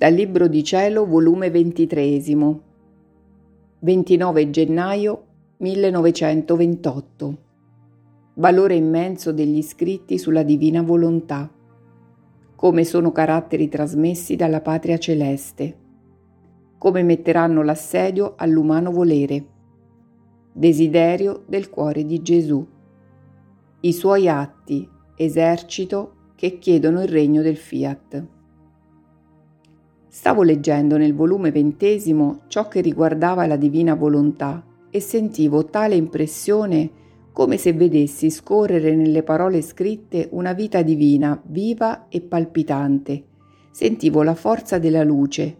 Dal Libro di Cielo, volume 23, 29 gennaio 1928. Valore immenso degli scritti sulla divina volontà. Come sono caratteri trasmessi dalla patria celeste. Come metteranno l'assedio all'umano volere. Desiderio del cuore di Gesù. I suoi atti, esercito che chiedono il regno del fiat. Stavo leggendo nel volume ventesimo ciò che riguardava la divina volontà e sentivo tale impressione come se vedessi scorrere nelle parole scritte una vita divina, viva e palpitante. Sentivo la forza della luce,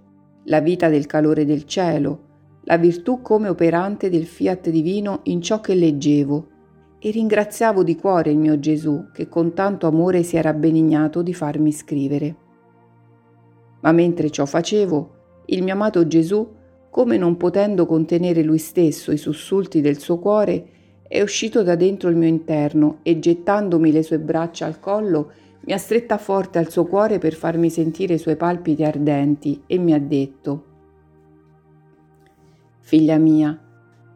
la vita del calore del cielo, la virtù come operante del fiat divino in ciò che leggevo e ringraziavo di cuore il mio Gesù che con tanto amore si era benignato di farmi scrivere. Ma mentre ciò facevo, il mio amato Gesù, come non potendo contenere lui stesso i sussulti del suo cuore, è uscito da dentro il mio interno e gettandomi le sue braccia al collo, mi ha stretta forte al suo cuore per farmi sentire i suoi palpiti ardenti e mi ha detto Figlia mia,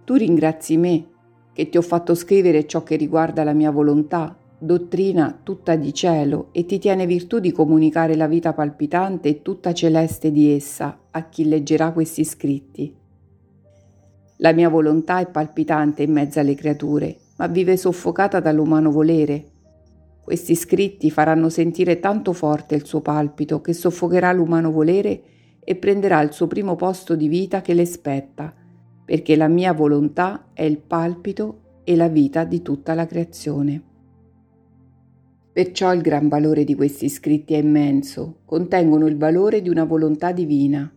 tu ringrazi me che ti ho fatto scrivere ciò che riguarda la mia volontà dottrina tutta di cielo e ti tiene virtù di comunicare la vita palpitante e tutta celeste di essa a chi leggerà questi scritti. La mia volontà è palpitante in mezzo alle creature, ma vive soffocata dall'umano volere. Questi scritti faranno sentire tanto forte il suo palpito che soffocherà l'umano volere e prenderà il suo primo posto di vita che le spetta, perché la mia volontà è il palpito e la vita di tutta la creazione. Perciò il gran valore di questi scritti è immenso, contengono il valore di una volontà divina.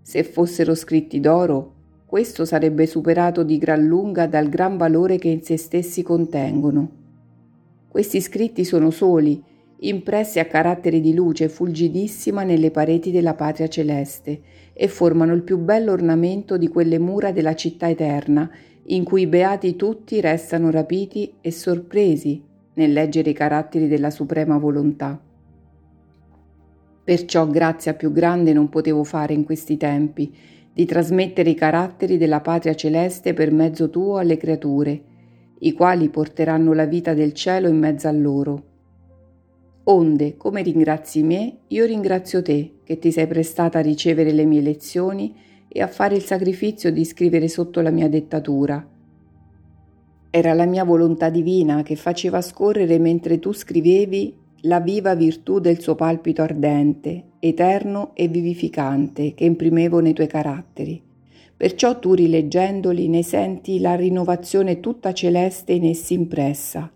Se fossero scritti d'oro, questo sarebbe superato di gran lunga dal gran valore che in se stessi contengono. Questi scritti sono soli, impressi a carattere di luce fulgidissima nelle pareti della patria celeste e formano il più bello ornamento di quelle mura della città eterna, in cui i beati tutti restano rapiti e sorpresi nel leggere i caratteri della suprema volontà. Perciò grazia più grande non potevo fare in questi tempi di trasmettere i caratteri della patria celeste per mezzo tuo alle creature, i quali porteranno la vita del cielo in mezzo a loro. Onde, come ringrazi me, io ringrazio te, che ti sei prestata a ricevere le mie lezioni e a fare il sacrificio di scrivere sotto la mia dettatura, era la mia volontà divina che faceva scorrere mentre tu scrivevi la viva virtù del suo palpito ardente, eterno e vivificante che imprimevo nei tuoi caratteri. Perciò tu rileggendoli ne senti la rinnovazione tutta celeste in essi impressa.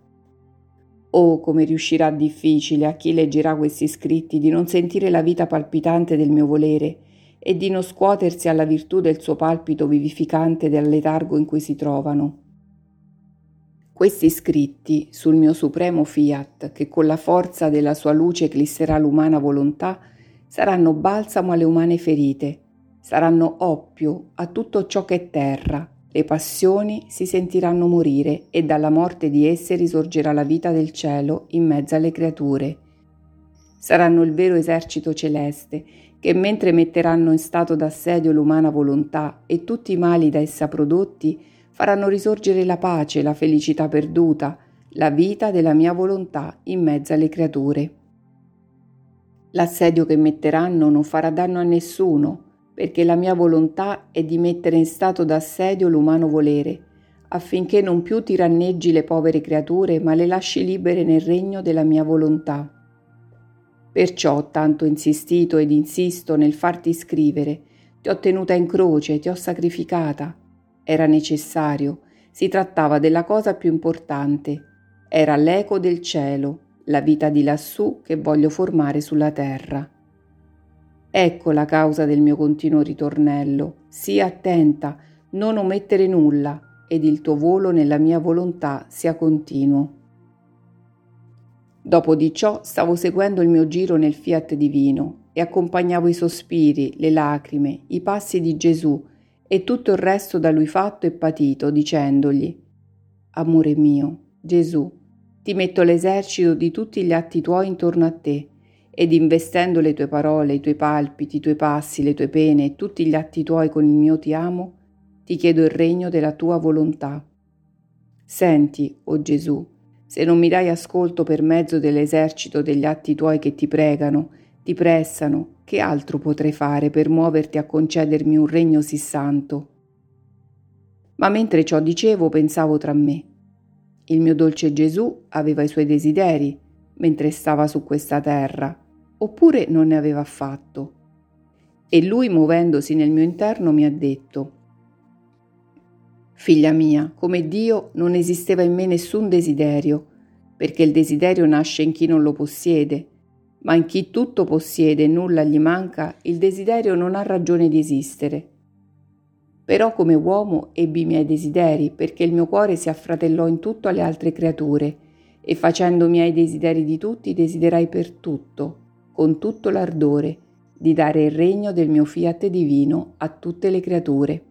Oh, come riuscirà difficile a chi leggerà questi scritti di non sentire la vita palpitante del mio volere e di non scuotersi alla virtù del suo palpito vivificante del letargo in cui si trovano. Questi scritti sul mio supremo fiat, che con la forza della sua luce eclisserà l'umana volontà, saranno balsamo alle umane ferite, saranno oppio a tutto ciò che è terra, le passioni si sentiranno morire e dalla morte di esse risorgerà la vita del cielo in mezzo alle creature. Saranno il vero esercito celeste che mentre metteranno in stato d'assedio l'umana volontà e tutti i mali da essa prodotti, faranno risorgere la pace, la felicità perduta, la vita della mia volontà in mezzo alle creature. L'assedio che metteranno non farà danno a nessuno, perché la mia volontà è di mettere in stato d'assedio l'umano volere, affinché non più tiranneggi le povere creature, ma le lasci libere nel regno della mia volontà. Perciò ho tanto insistito ed insisto nel farti scrivere, ti ho tenuta in croce, ti ho sacrificata, era necessario, si trattava della cosa più importante. Era l'eco del cielo, la vita di lassù che voglio formare sulla terra. Ecco la causa del mio continuo ritornello. Sii attenta, non omettere nulla, ed il tuo volo nella mia volontà sia continuo. Dopo di ciò stavo seguendo il mio giro nel fiat divino e accompagnavo i sospiri, le lacrime, i passi di Gesù e tutto il resto da lui fatto e patito, dicendogli Amore mio, Gesù, ti metto l'esercito di tutti gli atti tuoi intorno a te ed investendo le tue parole, i tuoi palpiti, i tuoi passi, le tue pene e tutti gli atti tuoi con il mio ti amo, ti chiedo il regno della tua volontà. Senti, o oh Gesù, se non mi dai ascolto per mezzo dell'esercito degli atti tuoi che ti pregano, ti pressano, che altro potrei fare per muoverti a concedermi un regno sì santo? Ma mentre ciò dicevo pensavo tra me. Il mio dolce Gesù aveva i suoi desideri mentre stava su questa terra, oppure non ne aveva affatto. E lui, muovendosi nel mio interno, mi ha detto, Figlia mia, come Dio non esisteva in me nessun desiderio, perché il desiderio nasce in chi non lo possiede, ma in chi tutto possiede e nulla gli manca, il desiderio non ha ragione di esistere. Però come uomo ebbi i miei desideri, perché il mio cuore si affratellò in tutto alle altre creature, e facendo miei desideri di tutti, desiderai per tutto, con tutto l'ardore, di dare il regno del mio fiat divino a tutte le creature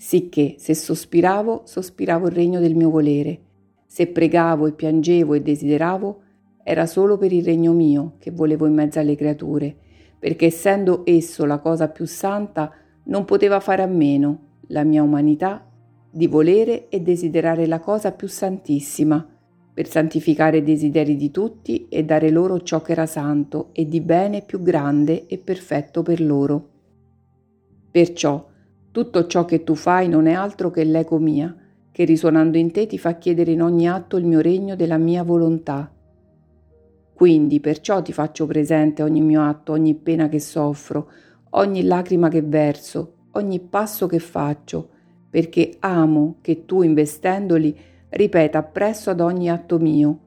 sicché se sospiravo, sospiravo il regno del mio volere, se pregavo e piangevo e desideravo, era solo per il regno mio che volevo in mezzo alle creature, perché essendo esso la cosa più santa, non poteva fare a meno, la mia umanità, di volere e desiderare la cosa più santissima, per santificare i desideri di tutti e dare loro ciò che era santo e di bene più grande e perfetto per loro. Perciò, tutto ciò che tu fai non è altro che l'eco mia, che risuonando in te ti fa chiedere in ogni atto il mio regno della mia volontà. Quindi perciò ti faccio presente ogni mio atto, ogni pena che soffro, ogni lacrima che verso, ogni passo che faccio, perché amo che tu investendoli ripeta appresso ad ogni atto mio.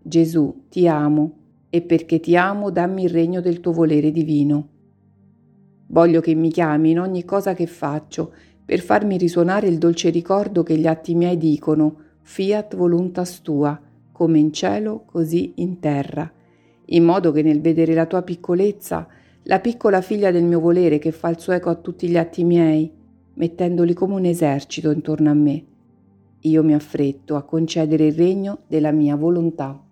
Gesù, ti amo, e perché ti amo dammi il regno del tuo volere divino. Voglio che mi chiami in ogni cosa che faccio, per farmi risuonare il dolce ricordo che gli atti miei dicono, fiat voluntas tua, come in cielo, così in terra, in modo che nel vedere la tua piccolezza, la piccola figlia del mio volere che fa il suo eco a tutti gli atti miei, mettendoli come un esercito intorno a me, io mi affretto a concedere il regno della mia volontà.